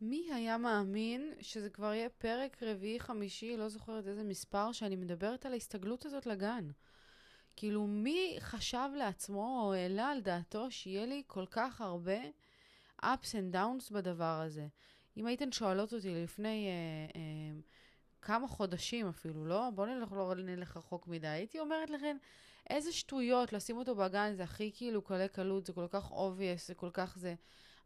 מי היה מאמין שזה כבר יהיה פרק רביעי, חמישי, לא זוכרת איזה מספר, שאני מדברת על ההסתגלות הזאת לגן. כאילו, מי חשב לעצמו או העלה על דעתו שיהיה לי כל כך הרבה ups and downs בדבר הזה? אם הייתן שואלות אותי לפני אה, אה, כמה חודשים אפילו, לא? בואו נלך, לא נלך רחוק מדי. הייתי אומרת לכם, איזה שטויות, לשים אותו בגן זה הכי כאילו קלה קלות, זה כל כך obvious, זה כל כך זה.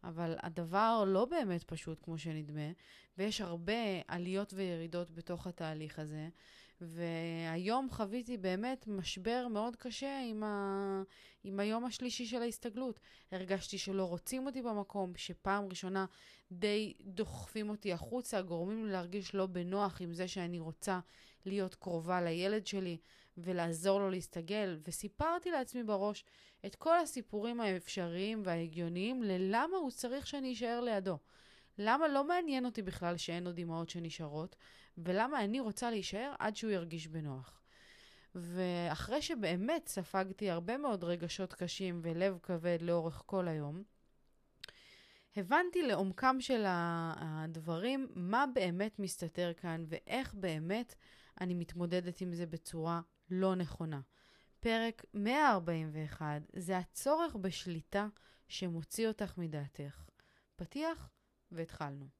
אבל הדבר לא באמת פשוט כמו שנדמה, ויש הרבה עליות וירידות בתוך התהליך הזה. והיום חוויתי באמת משבר מאוד קשה עם, ה... עם היום השלישי של ההסתגלות. הרגשתי שלא רוצים אותי במקום, שפעם ראשונה די דוחפים אותי החוצה, גורמים לי להרגיש לא בנוח עם זה שאני רוצה להיות קרובה לילד שלי ולעזור לו להסתגל. וסיפרתי לעצמי בראש את כל הסיפורים האפשריים וההגיוניים ללמה הוא צריך שאני אשאר לידו. למה לא מעניין אותי בכלל שאין עוד אמהות שנשארות, ולמה אני רוצה להישאר עד שהוא ירגיש בנוח. ואחרי שבאמת ספגתי הרבה מאוד רגשות קשים ולב כבד לאורך כל היום, הבנתי לעומקם של הדברים מה באמת מסתתר כאן ואיך באמת אני מתמודדת עם זה בצורה לא נכונה. פרק 141 זה הצורך בשליטה שמוציא אותך מדעתך. פתיח והתחלנו.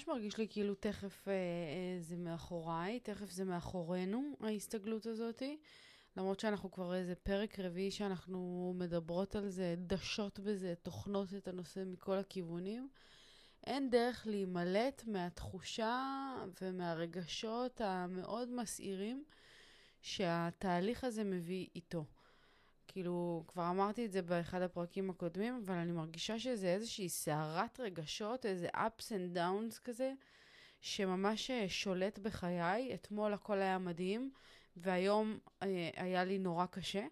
ממש מרגיש לי כאילו תכף אה, אה, זה מאחוריי, תכף זה מאחורינו, ההסתגלות הזאתי. למרות שאנחנו כבר איזה פרק רביעי שאנחנו מדברות על זה, דשות בזה, טוחנות את הנושא מכל הכיוונים. אין דרך להימלט מהתחושה ומהרגשות המאוד מסעירים שהתהליך הזה מביא איתו. כאילו, כבר אמרתי את זה באחד הפרקים הקודמים, אבל אני מרגישה שזה איזושהי סערת רגשות, איזה ups and downs כזה, שממש אה, שולט בחיי. אתמול הכל היה מדהים, והיום אה, היה לי נורא קשה.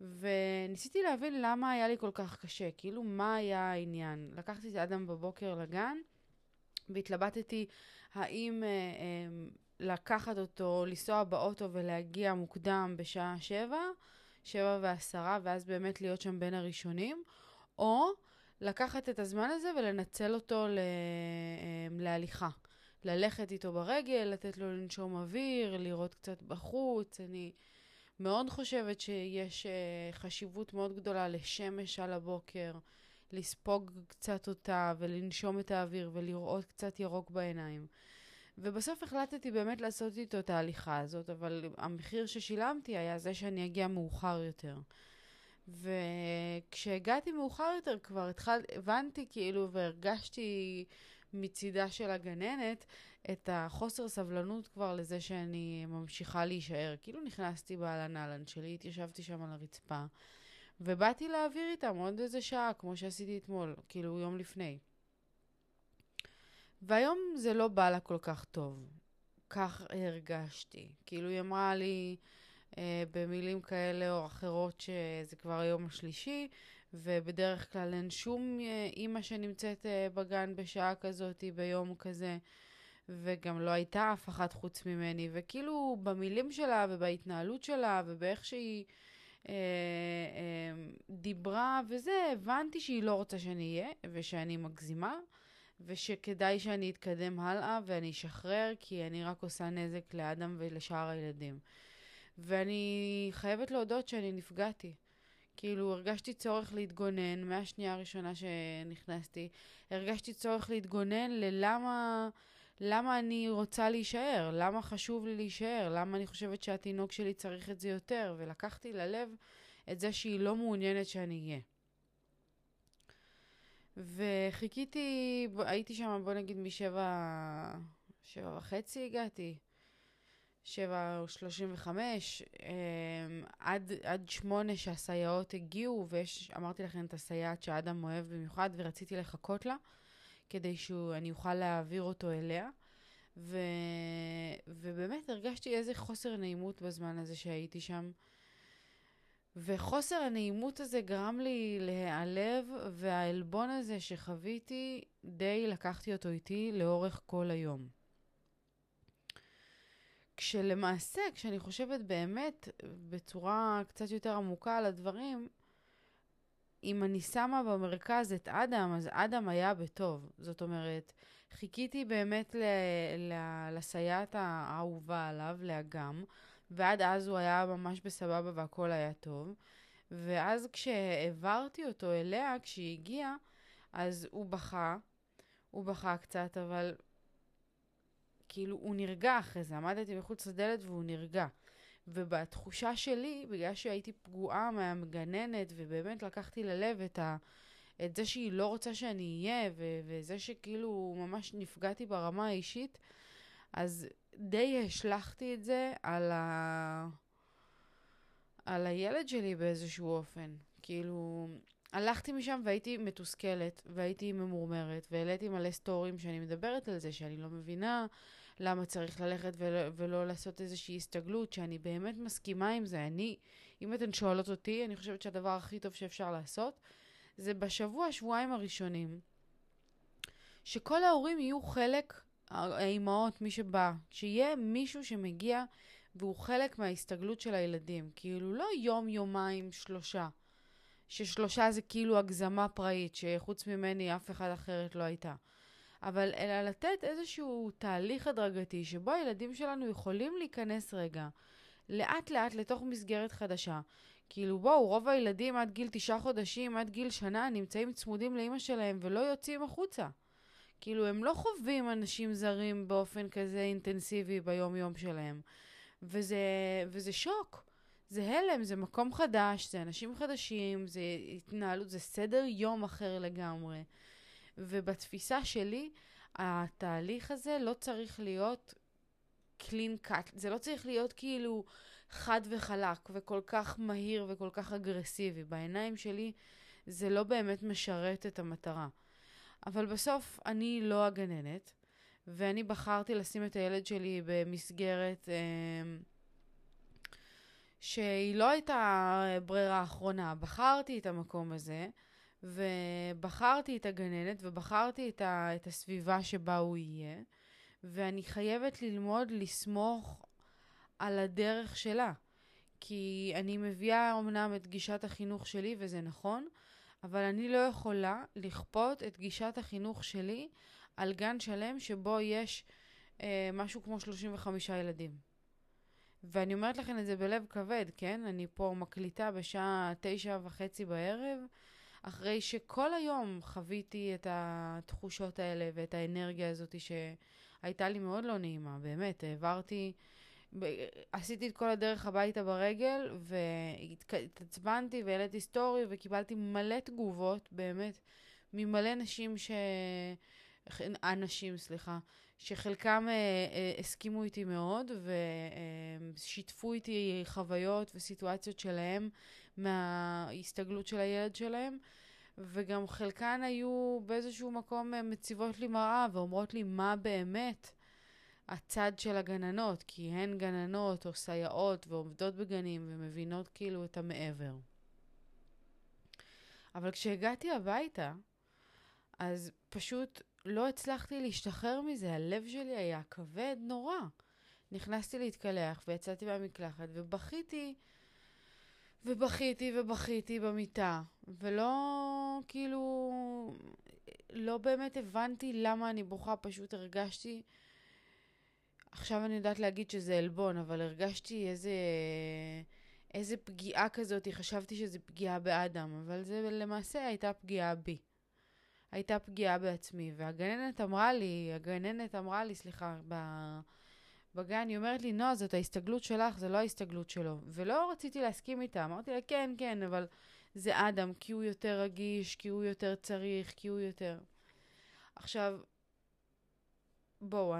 וניסיתי להבין למה היה לי כל כך קשה, כאילו מה היה העניין. לקחתי את אדם בבוקר לגן, והתלבטתי האם אה, אה, לקחת אותו, לנסוע באוטו ולהגיע מוקדם בשעה שבע, שבע ועשרה, ואז באמת להיות שם בין הראשונים, או לקחת את הזמן הזה ולנצל אותו ל... אמ, להליכה. ללכת איתו ברגל, לתת לו לנשום אוויר, לראות קצת בחוץ. אני מאוד חושבת שיש uh, חשיבות מאוד גדולה לשמש על הבוקר, לספוג קצת אותה ולנשום את האוויר ולראות קצת ירוק בעיניים. ובסוף החלטתי באמת לעשות איתו את ההליכה הזאת, אבל המחיר ששילמתי היה זה שאני אגיע מאוחר יותר. וכשהגעתי מאוחר יותר כבר התחל, הבנתי כאילו והרגשתי מצידה של הגננת את החוסר סבלנות כבר לזה שאני ממשיכה להישאר. כאילו נכנסתי באהלן אהלן שלי, התיישבתי שם על הרצפה, ובאתי להעביר איתם עוד איזה שעה, כמו שעשיתי אתמול, כאילו יום לפני. והיום זה לא בא לה כל כך טוב. כך הרגשתי. כאילו היא אמרה לי אה, במילים כאלה או אחרות שזה כבר היום השלישי, ובדרך כלל אין שום אה, אימא שנמצאת אה, בגן בשעה כזאת, ביום כזה, וגם לא הייתה אף אחת חוץ ממני. וכאילו במילים שלה ובהתנהלות שלה ובאיך שהיא... אה, אה, דיברה וזה, הבנתי שהיא לא רוצה שאני אהיה ושאני מגזימה. ושכדאי שאני אתקדם הלאה ואני אשחרר, כי אני רק עושה נזק לאדם ולשאר הילדים. ואני חייבת להודות שאני נפגעתי. כאילו, הרגשתי צורך להתגונן מהשנייה הראשונה שנכנסתי. הרגשתי צורך להתגונן ללמה למה אני רוצה להישאר, למה חשוב לי להישאר, למה אני חושבת שהתינוק שלי צריך את זה יותר, ולקחתי ללב את זה שהיא לא מעוניינת שאני אהיה. וחיכיתי, הייתי שם בוא נגיד משבע, שבע וחצי הגעתי. שבע או שלושים וחמש, אמ, עד שמונה שהסייעות הגיעו, ואמרתי לכם את הסייעת שאדם אוהב במיוחד, ורציתי לחכות לה, כדי שאני אוכל להעביר אותו אליה. ו... ובאמת הרגשתי איזה חוסר נעימות בזמן הזה שהייתי שם. וחוסר הנעימות הזה גרם לי להיעלב, והעלבון הזה שחוויתי, די לקחתי אותו איתי לאורך כל היום. כשלמעשה, כשאני חושבת באמת בצורה קצת יותר עמוקה על הדברים, אם אני שמה במרכז את אדם, אז אדם היה בטוב. זאת אומרת, חיכיתי באמת ל- ל- לסייעת האהובה עליו, לאגם, ועד אז הוא היה ממש בסבבה והכל היה טוב. ואז כשהעברתי אותו אליה, כשהיא הגיעה, אז הוא בכה, הוא בכה קצת, אבל כאילו הוא נרגע אחרי זה. עמדתי מחוץ לדלת והוא נרגע. ובתחושה שלי, בגלל שהייתי פגועה מהמגננת, ובאמת לקחתי ללב את, ה, את זה שהיא לא רוצה שאני אהיה, ו, וזה שכאילו ממש נפגעתי ברמה האישית, אז די השלכתי את זה על, ה... על הילד שלי באיזשהו אופן. כאילו, הלכתי משם והייתי מתוסכלת, והייתי ממורמרת, והעליתי מלא סטורים שאני מדברת על זה, שאני לא מבינה למה צריך ללכת ולא, ולא לעשות איזושהי הסתגלות, שאני באמת מסכימה עם זה. אני, אם אתן שואלות אותי, אני חושבת שהדבר הכי טוב שאפשר לעשות, זה בשבוע, שבועיים הראשונים, שכל ההורים יהיו חלק האימהות, מי שבא, שיהיה מישהו שמגיע והוא חלק מההסתגלות של הילדים. כאילו, לא יום, יומיים, שלושה. ששלושה זה כאילו הגזמה פראית, שחוץ ממני אף אחד אחרת לא הייתה. אבל אלא לתת איזשהו תהליך הדרגתי, שבו הילדים שלנו יכולים להיכנס רגע, לאט לאט לתוך מסגרת חדשה. כאילו בואו, רוב הילדים עד גיל תשעה חודשים, עד גיל שנה, נמצאים צמודים לאימא שלהם ולא יוצאים החוצה. כאילו, הם לא חווים אנשים זרים באופן כזה אינטנסיבי ביום-יום שלהם. וזה, וזה שוק. זה הלם, זה מקום חדש, זה אנשים חדשים, זה התנהלות, זה סדר יום אחר לגמרי. ובתפיסה שלי, התהליך הזה לא צריך להיות clean cut, זה לא צריך להיות כאילו חד וחלק וכל כך מהיר וכל כך אגרסיבי. בעיניים שלי זה לא באמת משרת את המטרה. אבל בסוף אני לא הגננת, ואני בחרתי לשים את הילד שלי במסגרת אה, שהיא לא הייתה ברירה אחרונה. בחרתי את המקום הזה, ובחרתי את הגננת, ובחרתי את, ה, את הסביבה שבה הוא יהיה, ואני חייבת ללמוד לסמוך על הדרך שלה. כי אני מביאה אמנם את גישת החינוך שלי, וזה נכון, אבל אני לא יכולה לכפות את גישת החינוך שלי על גן שלם שבו יש אה, משהו כמו 35 ילדים. ואני אומרת לכם את זה בלב כבד, כן? אני פה מקליטה בשעה תשע וחצי בערב, אחרי שכל היום חוויתי את התחושות האלה ואת האנרגיה הזאת שהייתה לי מאוד לא נעימה, באמת, העברתי... עשיתי את כל הדרך הביתה ברגל, והתעצבנתי והעליתי סטורי, וקיבלתי מלא תגובות, באמת, ממלא נשים ש... אנשים, סליחה, שחלקם אה, אה, הסכימו איתי מאוד ושיתפו אה, איתי חוויות וסיטואציות שלהם מההסתגלות של הילד שלהם, וגם חלקן היו באיזשהו מקום אה, מציבות לי מראה ואומרות לי מה באמת הצד של הגננות, כי הן גננות או סייעות ועובדות בגנים ומבינות כאילו את המעבר. אבל כשהגעתי הביתה, אז פשוט לא הצלחתי להשתחרר מזה, הלב שלי היה כבד נורא. נכנסתי להתקלח ויצאתי מהמקלחת ובכיתי, ובכיתי ובכיתי במיטה, ולא, כאילו, לא באמת הבנתי למה אני בוכה, פשוט הרגשתי עכשיו אני יודעת להגיד שזה עלבון, אבל הרגשתי איזה, איזה פגיעה כזאת, חשבתי שזה פגיעה באדם, אבל זה למעשה הייתה פגיעה בי. הייתה פגיעה בעצמי, והגננת אמרה לי, הגננת אמרה לי, סליחה, בגן, היא אומרת לי, נועה, זאת ההסתגלות שלך, זה לא ההסתגלות שלו. ולא רציתי להסכים איתה, אמרתי לה, כן, כן, אבל זה אדם, כי הוא יותר רגיש, כי הוא יותר צריך, כי הוא יותר... עכשיו, בואו,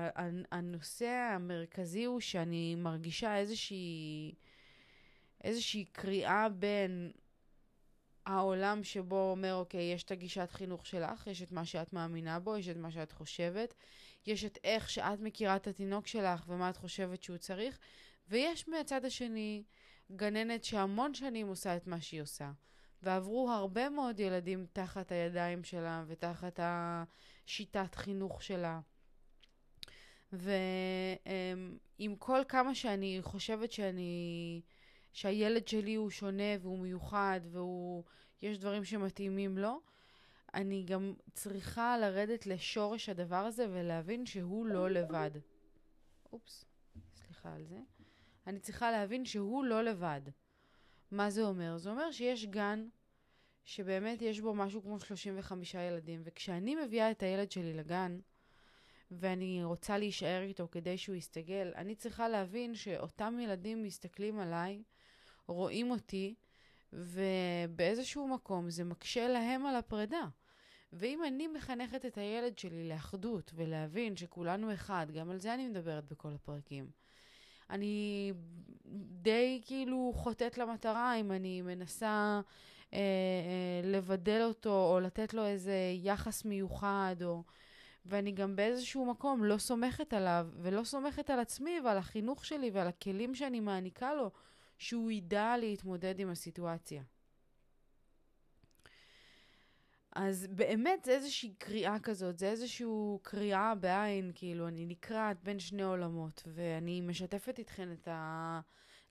הנושא המרכזי הוא שאני מרגישה איזושהי, איזושהי קריאה בין העולם שבו אומר, אוקיי, יש את הגישת חינוך שלך, יש את מה שאת מאמינה בו, יש את מה שאת חושבת, יש את איך שאת מכירה את התינוק שלך ומה את חושבת שהוא צריך, ויש מהצד השני גננת שהמון שנים עושה את מה שהיא עושה. ועברו הרבה מאוד ילדים תחת הידיים שלה ותחת השיטת חינוך שלה. ועם כל כמה שאני חושבת שאני, שהילד שלי הוא שונה והוא מיוחד ויש דברים שמתאימים לו, אני גם צריכה לרדת לשורש הדבר הזה ולהבין שהוא לא לבד. אופס, סליחה על זה. אני צריכה להבין שהוא לא לבד. מה זה אומר? זה אומר שיש גן שבאמת יש בו משהו כמו 35 ילדים, וכשאני מביאה את הילד שלי לגן, ואני רוצה להישאר איתו כדי שהוא יסתגל, אני צריכה להבין שאותם ילדים מסתכלים עליי, רואים אותי, ובאיזשהו מקום זה מקשה להם על הפרידה. ואם אני מחנכת את הילד שלי לאחדות ולהבין שכולנו אחד, גם על זה אני מדברת בכל הפרקים, אני די כאילו חוטאת למטרה אם אני מנסה אה, אה, לבדל אותו או לתת לו איזה יחס מיוחד, או... ואני גם באיזשהו מקום לא סומכת עליו ולא סומכת על עצמי ועל החינוך שלי ועל הכלים שאני מעניקה לו, שהוא ידע להתמודד עם הסיטואציה. אז באמת זה איזושהי קריאה כזאת, זה איזושהי קריאה בעין, כאילו, אני נקרעת בין שני עולמות, ואני משתפת איתכן את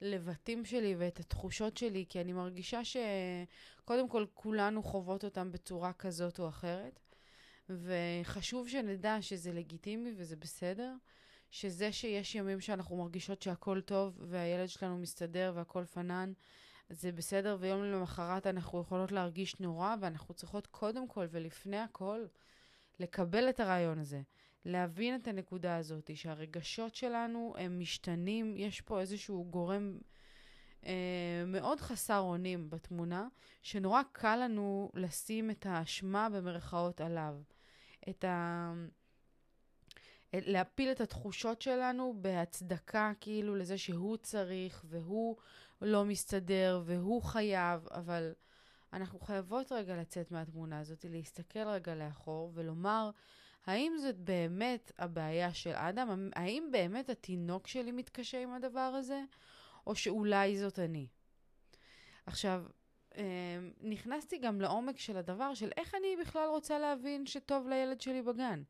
הלבטים שלי ואת התחושות שלי, כי אני מרגישה שקודם כל כולנו חוות אותם בצורה כזאת או אחרת, וחשוב שנדע שזה לגיטימי וזה בסדר, שזה שיש ימים שאנחנו מרגישות שהכל טוב והילד שלנו מסתדר והכל פנן, זה בסדר, ויום למחרת אנחנו יכולות להרגיש נורא, ואנחנו צריכות קודם כל ולפני הכל לקבל את הרעיון הזה, להבין את הנקודה הזאת, שהרגשות שלנו הם משתנים, יש פה איזשהו גורם אה, מאוד חסר אונים בתמונה, שנורא קל לנו לשים את האשמה במרכאות עליו. את ה... להפיל את התחושות שלנו בהצדקה כאילו לזה שהוא צריך והוא לא מסתדר והוא חייב, אבל אנחנו חייבות רגע לצאת מהתמונה הזאת, להסתכל רגע לאחור ולומר, האם זאת באמת הבעיה של אדם? האם באמת התינוק שלי מתקשה עם הדבר הזה? או שאולי זאת אני? עכשיו, נכנסתי גם לעומק של הדבר של איך אני בכלל רוצה להבין שטוב לילד שלי בגן.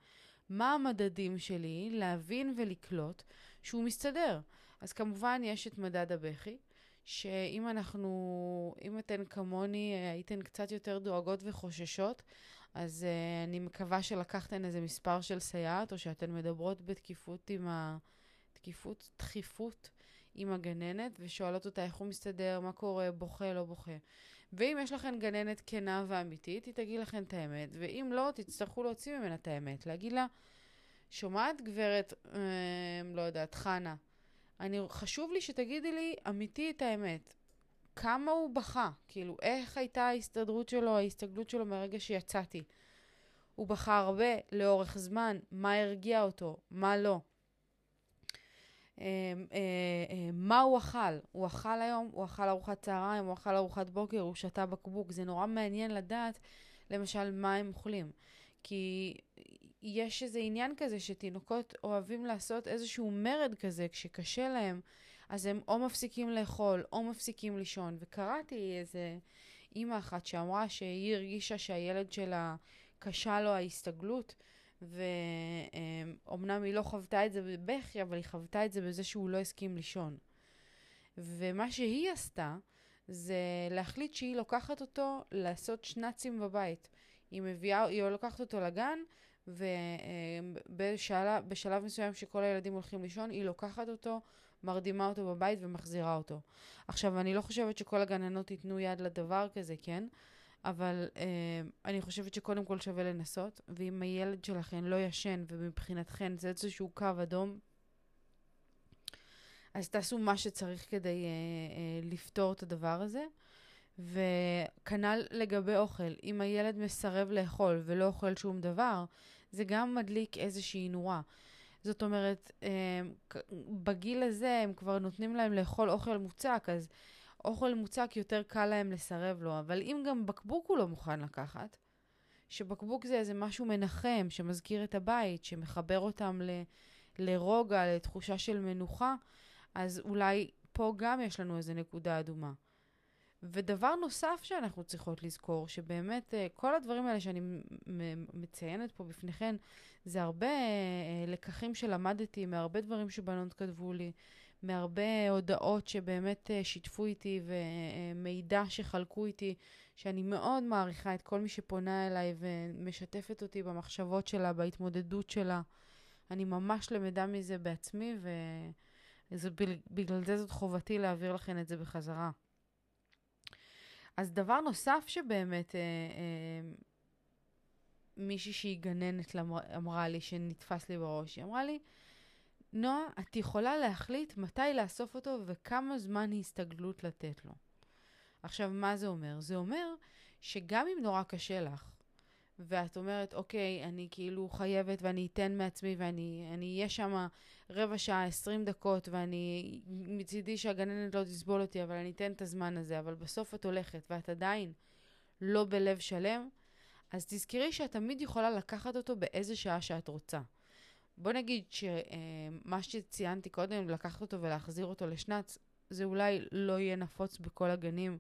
מה המדדים שלי להבין ולקלוט שהוא מסתדר. אז כמובן יש את מדד הבכי, שאם אנחנו, אם אתן כמוני הייתן קצת יותר דואגות וחוששות, אז uh, אני מקווה שלקחתן איזה מספר של סייעת, או שאתן מדברות בתקיפות עם ה... תקיפות, דחיפות עם הגננת, ושואלות אותה איך הוא מסתדר, מה קורה, בוכה, לא בוכה. ואם יש לכן גננת כנה ואמיתית, היא תגיד לכן את האמת, ואם לא, תצטרכו להוציא ממנה את האמת. להגיד לה, שומעת גברת, אה, לא יודעת, חנה, אני, חשוב לי שתגידי לי אמיתי את האמת. כמה הוא בכה? כאילו, איך הייתה ההסתדרות שלו, ההסתגלות שלו מהרגע שיצאתי? הוא בכה הרבה, לאורך זמן, מה הרגיע אותו, מה לא. אה, אה, אה, מה הוא אכל? הוא אכל היום, הוא אכל ארוחת צהריים, הוא אכל ארוחת בוקר, הוא שתה בקבוק. זה נורא מעניין לדעת, למשל, מה הם אוכלים. כי יש איזה עניין כזה שתינוקות אוהבים לעשות איזשהו מרד כזה כשקשה להם, אז הם או מפסיקים לאכול או מפסיקים לישון. וקראתי איזה אימא אחת שאמרה שהיא הרגישה שהילד שלה קשה לו ההסתגלות, ואומנם היא לא חוותה את זה בבכי, אבל היא חוותה את זה בזה שהוא לא הסכים לישון. ומה שהיא עשתה, זה להחליט שהיא לוקחת אותו לעשות שנאצים בבית. היא מביאה, היא לוקחת אותו לגן, ובשלב מסוים שכל הילדים הולכים לישון, היא לוקחת אותו, מרדימה אותו בבית ומחזירה אותו. עכשיו, אני לא חושבת שכל הגננות ייתנו יד לדבר כזה, כן? אבל אה, אני חושבת שקודם כל שווה לנסות, ואם הילד שלכן לא ישן, ומבחינתכן זה איזשהו קו אדום, אז תעשו מה שצריך כדי אה, אה, לפתור את הדבר הזה. וכנ"ל לגבי אוכל, אם הילד מסרב לאכול ולא אוכל שום דבר, זה גם מדליק איזושהי נורה. זאת אומרת, אה, בגיל הזה הם כבר נותנים להם לאכול אוכל מוצק, אז אוכל מוצק יותר קל להם לסרב לו. אבל אם גם בקבוק הוא לא מוכן לקחת, שבקבוק זה איזה משהו מנחם, שמזכיר את הבית, שמחבר אותם ל, לרוגע, לתחושה של מנוחה, אז אולי פה גם יש לנו איזה נקודה אדומה. ודבר נוסף שאנחנו צריכות לזכור, שבאמת אה, כל הדברים האלה שאני מציינת פה בפניכן, זה הרבה אה, לקחים שלמדתי מהרבה דברים שבנות כתבו לי, מהרבה הודעות שבאמת אה, שיתפו איתי ומידע שחלקו איתי, שאני מאוד מעריכה את כל מי שפונה אליי ומשתפת אותי במחשבות שלה, בהתמודדות שלה. אני ממש למדה מזה בעצמי, ובגלל זה זאת חובתי להעביר לכן את זה בחזרה. אז דבר נוסף שבאמת אה, אה, מישהי שהיא גננת אמרה לי, שנתפס לי בראש, היא אמרה לי, נועה, את יכולה להחליט מתי לאסוף אותו וכמה זמן הסתגלות לתת לו. עכשיו, מה זה אומר? זה אומר שגם אם נורא קשה לך, ואת אומרת, אוקיי, אני כאילו חייבת ואני אתן מעצמי ואני אהיה שם רבע שעה, עשרים דקות, ואני מצידי שהגננת לא תסבול אותי, אבל אני אתן את הזמן הזה, אבל בסוף את הולכת ואת עדיין לא בלב שלם, אז תזכרי שאת תמיד יכולה לקחת אותו באיזה שעה שאת רוצה. בוא נגיד שמה שציינתי קודם, לקחת אותו ולהחזיר אותו לשנץ, זה אולי לא יהיה נפוץ בכל הגנים,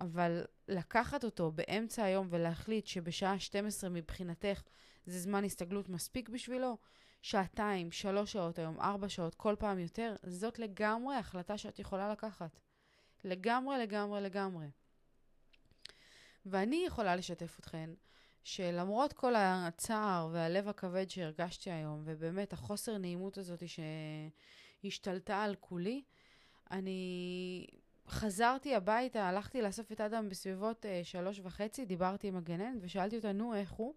אבל לקחת אותו באמצע היום ולהחליט שבשעה 12 מבחינתך זה זמן הסתגלות מספיק בשבילו, שעתיים, שלוש שעות היום, ארבע שעות, כל פעם יותר, זאת לגמרי החלטה שאת יכולה לקחת. לגמרי, לגמרי, לגמרי. ואני יכולה לשתף אתכן שלמרות כל הצער והלב הכבד שהרגשתי היום, ובאמת החוסר נעימות הזאת שהשתלטה על כולי, אני חזרתי הביתה, הלכתי לאסוף את אדם בסביבות uh, שלוש וחצי, דיברתי עם הגננת ושאלתי אותה, נו, איך הוא?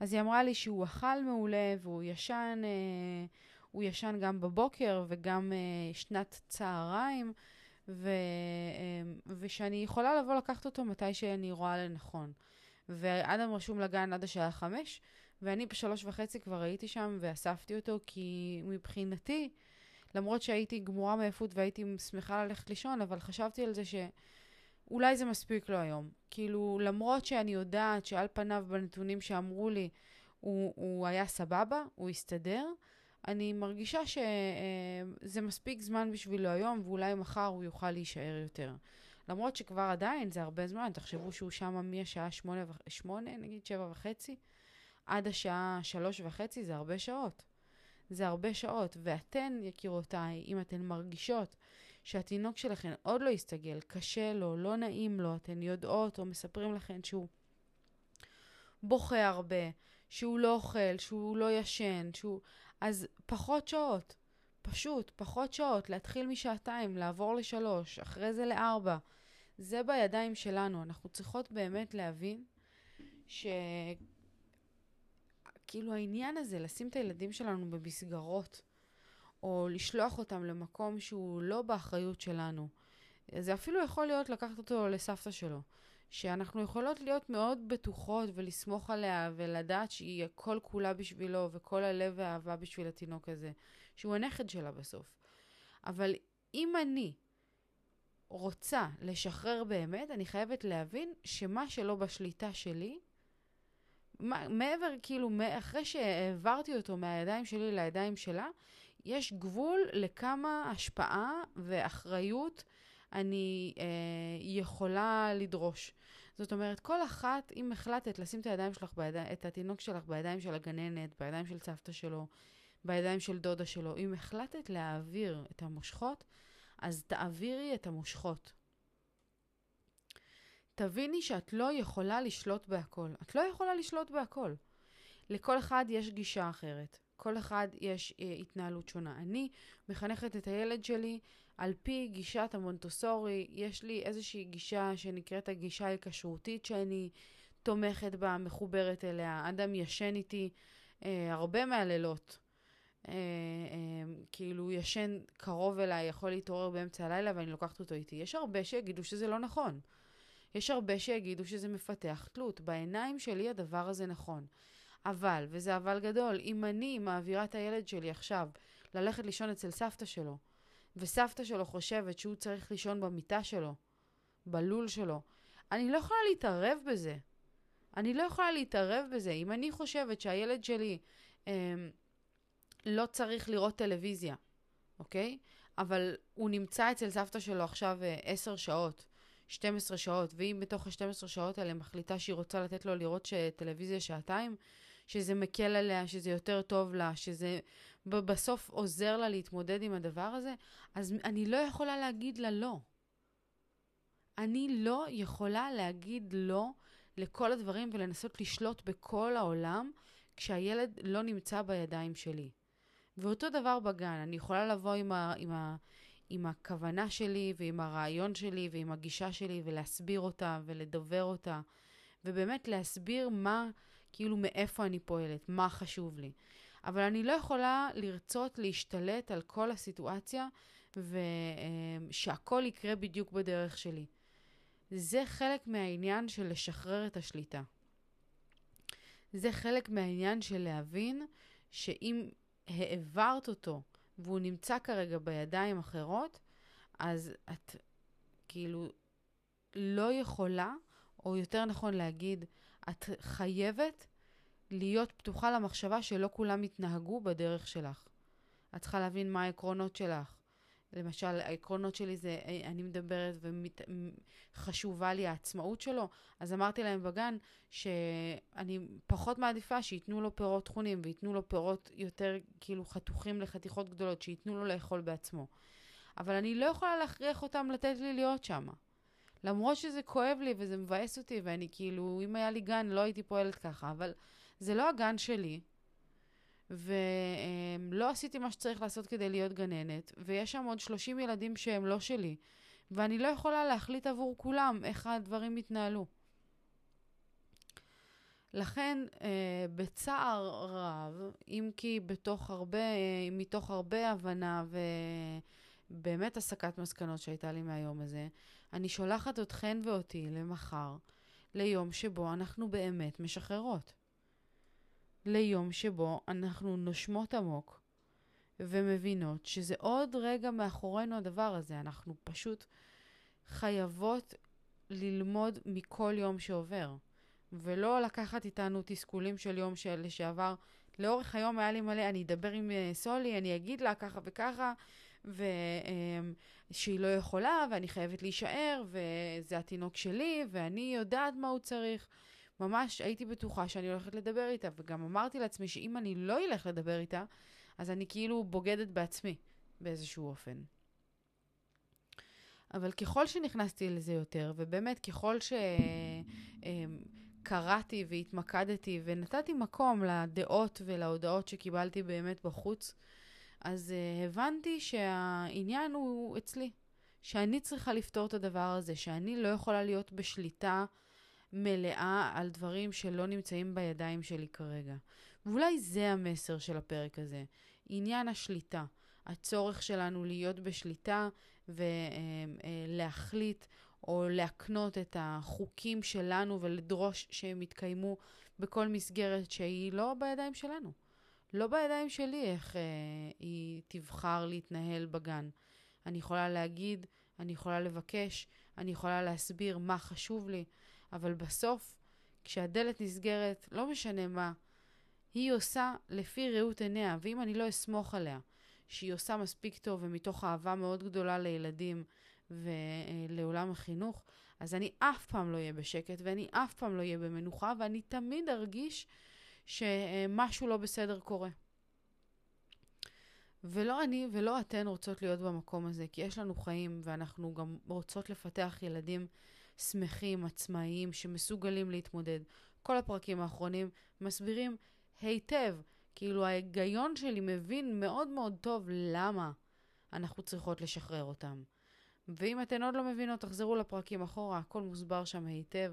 אז היא אמרה לי שהוא אכל מעולה והוא ישן, uh, הוא ישן גם בבוקר וגם uh, שנת צהריים, ו, uh, ושאני יכולה לבוא לקחת אותו מתי שאני רואה לנכון. ואדם רשום לגן עד השעה חמש, ואני בשלוש וחצי כבר הייתי שם ואספתי אותו, כי מבחינתי, למרות שהייתי גמורה מעייפות והייתי שמחה ללכת לישון, אבל חשבתי על זה שאולי זה מספיק לו היום. כאילו, למרות שאני יודעת שעל פניו בנתונים שאמרו לי, הוא, הוא היה סבבה, הוא הסתדר, אני מרגישה שזה מספיק זמן בשבילו היום, ואולי מחר הוא יוכל להישאר יותר. למרות שכבר עדיין זה הרבה זמן, תחשבו שהוא שם מהשעה שמונה, שמונה, נגיד שבע וחצי, עד השעה שלוש וחצי, זה הרבה שעות. זה הרבה שעות, ואתן, יקירותיי, אם אתן מרגישות שהתינוק שלכן עוד לא הסתגל, קשה לו, לא נעים לו, אתן יודעות או מספרים לכן שהוא בוכה הרבה, שהוא לא אוכל, שהוא לא ישן, שהוא... אז פחות שעות. פשוט, פחות שעות, להתחיל משעתיים, לעבור לשלוש, אחרי זה לארבע. זה בידיים שלנו. אנחנו צריכות באמת להבין ש... כאילו העניין הזה, לשים את הילדים שלנו במסגרות, או לשלוח אותם למקום שהוא לא באחריות שלנו, זה אפילו יכול להיות לקחת אותו לסבתא שלו. שאנחנו יכולות להיות מאוד בטוחות ולסמוך עליה ולדעת שהיא כל כולה בשבילו וכל הלב והאהבה בשביל התינוק הזה, שהוא הנכד שלה בסוף. אבל אם אני רוצה לשחרר באמת, אני חייבת להבין שמה שלא בשליטה שלי, מה, מעבר, כאילו, אחרי שהעברתי אותו מהידיים שלי לידיים שלה, יש גבול לכמה השפעה ואחריות אני אה, יכולה לדרוש. זאת אומרת, כל אחת, אם החלטת לשים את הידיים שלך, בידיים, את התינוק שלך בידיים של הגננת, בידיים של סבתא שלו, בידיים של דודה שלו, אם החלטת להעביר את המושכות, אז תעבירי את המושכות. תביני שאת לא יכולה לשלוט בהכל. את לא יכולה לשלוט בהכל. לכל אחד יש גישה אחרת. כל אחד יש אה, התנהלות שונה. אני מחנכת את הילד שלי על פי גישת המונטוסורי. יש לי איזושהי גישה שנקראת הגישה ההיקשרותית שאני תומכת בה, מחוברת אליה. אדם ישן איתי אה, הרבה מהלילות. אה, אה, כאילו ישן קרוב אליי, יכול להתעורר באמצע הלילה ואני לוקחת אותו איתי. יש הרבה שיגידו שזה לא נכון. יש הרבה שיגידו שזה מפתח תלות. בעיניים שלי הדבר הזה נכון. אבל, וזה אבל גדול, אם אני מעבירה את הילד שלי עכשיו ללכת לישון אצל סבתא שלו, וסבתא שלו חושבת שהוא צריך לישון במיטה שלו, בלול שלו, אני לא יכולה להתערב בזה. אני לא יכולה להתערב בזה. אם אני חושבת שהילד שלי אה, לא צריך לראות טלוויזיה, אוקיי? אבל הוא נמצא אצל סבתא שלו עכשיו אה, 10 שעות, 12 שעות, ואם בתוך ה-12 שעות האלה מחליטה שהיא רוצה לתת לו לראות. טלוויזיה שעתיים, שזה מקל עליה, שזה יותר טוב לה, שזה בסוף עוזר לה להתמודד עם הדבר הזה, אז אני לא יכולה להגיד לה לא. אני לא יכולה להגיד לא לכל הדברים ולנסות לשלוט בכל העולם כשהילד לא נמצא בידיים שלי. ואותו דבר בגן, אני יכולה לבוא עם, ה, עם, ה, עם הכוונה שלי ועם הרעיון שלי ועם הגישה שלי ולהסביר אותה ולדבר אותה, ובאמת להסביר מה, כאילו מאיפה אני פועלת, מה חשוב לי. אבל אני לא יכולה לרצות להשתלט על כל הסיטואציה ושהכול יקרה בדיוק בדרך שלי. זה חלק מהעניין של לשחרר את השליטה. זה חלק מהעניין של להבין שאם העברת אותו והוא נמצא כרגע בידיים אחרות, אז את כאילו לא יכולה, או יותר נכון להגיד, את חייבת להיות פתוחה למחשבה שלא כולם יתנהגו בדרך שלך. את צריכה להבין מה העקרונות שלך. למשל, העקרונות שלי זה, אני מדברת וחשובה לי העצמאות שלו, אז אמרתי להם בגן שאני פחות מעדיפה שייתנו לו פירות טחונים וייתנו לו פירות יותר כאילו חתוכים לחתיכות גדולות, שייתנו לו לאכול בעצמו. אבל אני לא יכולה להכריח אותם לתת לי להיות שם. למרות שזה כואב לי וזה מבאס אותי, ואני כאילו, אם היה לי גן, לא הייתי פועלת ככה, אבל זה לא הגן שלי, ולא עשיתי מה שצריך לעשות כדי להיות גננת, ויש שם עוד 30 ילדים שהם לא שלי, ואני לא יכולה להחליט עבור כולם איך הדברים יתנהלו. לכן, אה, בצער רב, אם כי בתוך הרבה, מתוך הרבה הבנה ובאמת הסקת מסקנות שהייתה לי מהיום הזה, אני שולחת אתכן ואותי למחר, ליום שבו אנחנו באמת משחררות. ליום שבו אנחנו נושמות עמוק ומבינות שזה עוד רגע מאחורינו הדבר הזה. אנחנו פשוט חייבות ללמוד מכל יום שעובר, ולא לקחת איתנו תסכולים של יום של שעבר. לאורך היום היה לי מלא, אני אדבר עם אה, סולי, אני אגיד לה ככה וככה, ושהיא לא יכולה, ואני חייבת להישאר, וזה התינוק שלי, ואני יודעת מה הוא צריך. ממש הייתי בטוחה שאני הולכת לדבר איתה, וגם אמרתי לעצמי שאם אני לא אלך לדבר איתה, אז אני כאילו בוגדת בעצמי באיזשהו אופן. אבל ככל שנכנסתי לזה יותר, ובאמת ככל שקראתי והתמקדתי ונתתי מקום לדעות ולהודעות שקיבלתי באמת בחוץ, אז uh, הבנתי שהעניין הוא אצלי, שאני צריכה לפתור את הדבר הזה, שאני לא יכולה להיות בשליטה מלאה על דברים שלא נמצאים בידיים שלי כרגע. ואולי זה המסר של הפרק הזה, עניין השליטה, הצורך שלנו להיות בשליטה ולהחליט או להקנות את החוקים שלנו ולדרוש שהם יתקיימו בכל מסגרת שהיא לא בידיים שלנו. לא בידיים שלי איך אה, היא תבחר להתנהל בגן. אני יכולה להגיד, אני יכולה לבקש, אני יכולה להסביר מה חשוב לי, אבל בסוף, כשהדלת נסגרת, לא משנה מה, היא עושה לפי ראות עיניה, ואם אני לא אסמוך עליה שהיא עושה מספיק טוב ומתוך אהבה מאוד גדולה לילדים ולעולם החינוך, אז אני אף פעם לא אהיה בשקט ואני אף פעם לא אהיה במנוחה ואני תמיד ארגיש שמשהו לא בסדר קורה. ולא אני ולא אתן רוצות להיות במקום הזה, כי יש לנו חיים ואנחנו גם רוצות לפתח ילדים שמחים, עצמאיים, שמסוגלים להתמודד. כל הפרקים האחרונים מסבירים היטב, כאילו ההיגיון שלי מבין מאוד מאוד טוב למה אנחנו צריכות לשחרר אותם. ואם אתן עוד לא מבינות, תחזרו לפרקים אחורה, הכל מוסבר שם היטב.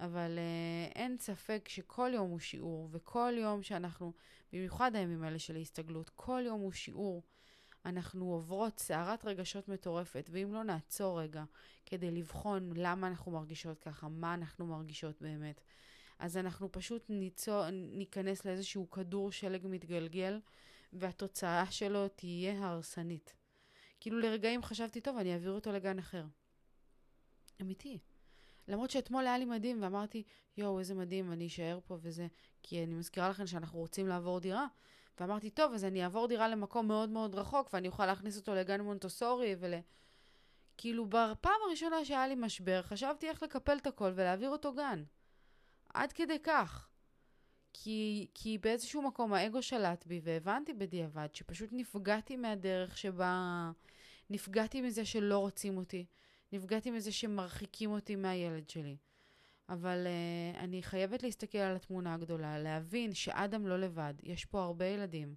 אבל uh, אין ספק שכל יום הוא שיעור, וכל יום שאנחנו, במיוחד הימים האלה של ההסתגלות, כל יום הוא שיעור. אנחנו עוברות סערת רגשות מטורפת, ואם לא נעצור רגע כדי לבחון למה אנחנו מרגישות ככה, מה אנחנו מרגישות באמת, אז אנחנו פשוט ניצור, ניכנס לאיזשהו כדור שלג מתגלגל, והתוצאה שלו תהיה הרסנית. כאילו לרגעים חשבתי, טוב, אני אעביר אותו לגן אחר. אמיתי. למרות שאתמול היה לי מדהים, ואמרתי, יואו, איזה מדהים, אני אשאר פה וזה, כי אני מזכירה לכם שאנחנו רוצים לעבור דירה. ואמרתי, טוב, אז אני אעבור דירה למקום מאוד מאוד רחוק, ואני אוכל להכניס אותו לגן מונטוסורי ול... כאילו, בפעם הראשונה שהיה לי משבר, חשבתי איך לקפל את הכל ולהעביר אותו גן. עד כדי כך. כי, כי באיזשהו מקום האגו שלט בי, והבנתי בדיעבד שפשוט נפגעתי מהדרך שבה... נפגעתי מזה שלא רוצים אותי. נפגעתי מזה שמרחיקים אותי מהילד שלי. אבל uh, אני חייבת להסתכל על התמונה הגדולה, להבין שאדם לא לבד, יש פה הרבה ילדים.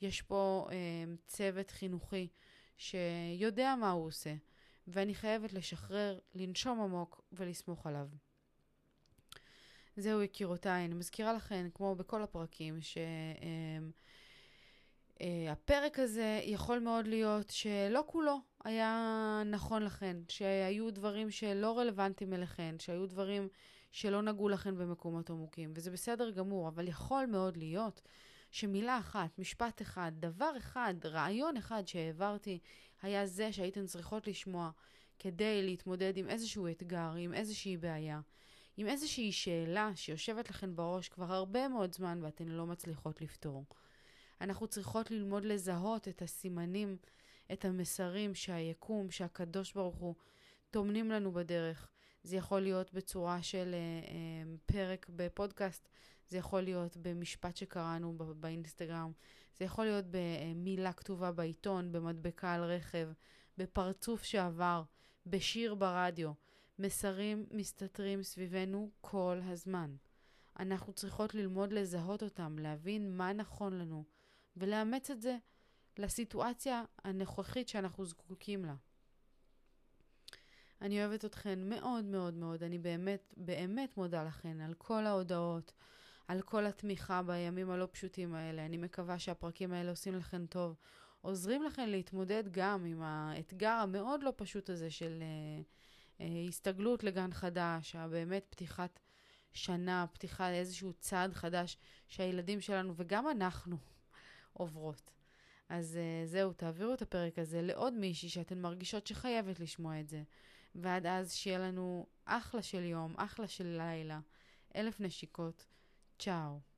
יש פה uh, צוות חינוכי שיודע מה הוא עושה, ואני חייבת לשחרר, לנשום עמוק ולסמוך עליו. זהו, יקירותיי, אני מזכירה לכן, כמו בכל הפרקים, שהפרק uh, uh, הזה יכול מאוד להיות שלא כולו היה נכון לכן, שהיו דברים שלא רלוונטיים אליכן, שהיו דברים שלא נגעו לכן במקומות עמוקים, וזה בסדר גמור, אבל יכול מאוד להיות שמילה אחת, משפט אחד, דבר אחד, רעיון אחד שהעברתי, היה זה שהייתן צריכות לשמוע כדי להתמודד עם איזשהו אתגר, עם איזושהי בעיה, עם איזושהי שאלה שיושבת לכן בראש כבר הרבה מאוד זמן ואתן לא מצליחות לפתור. אנחנו צריכות ללמוד לזהות את הסימנים את המסרים שהיקום, שהקדוש ברוך הוא טומנים לנו בדרך. זה יכול להיות בצורה של uh, uh, פרק בפודקאסט, זה יכול להיות במשפט שקראנו באינסטגרם, זה יכול להיות במילה כתובה בעיתון, במדבקה על רכב, בפרצוף שעבר, בשיר ברדיו. מסרים מסתתרים סביבנו כל הזמן. אנחנו צריכות ללמוד לזהות אותם, להבין מה נכון לנו, ולאמץ את זה לסיטואציה הנוכחית שאנחנו זקוקים לה. אני אוהבת אתכן מאוד מאוד מאוד, אני באמת, באמת מודה לכן על כל ההודעות, על כל התמיכה בימים הלא פשוטים האלה. אני מקווה שהפרקים האלה עושים לכן טוב, עוזרים לכן להתמודד גם עם האתגר המאוד לא פשוט הזה של uh, uh, הסתגלות לגן חדש, הבאמת פתיחת שנה, פתיחה לאיזשהו צעד חדש שהילדים שלנו וגם אנחנו עוברות. אז uh, זהו, תעבירו את הפרק הזה לעוד מישהי שאתן מרגישות שחייבת לשמוע את זה. ועד אז שיהיה לנו אחלה של יום, אחלה של לילה. אלף נשיקות. צ'או.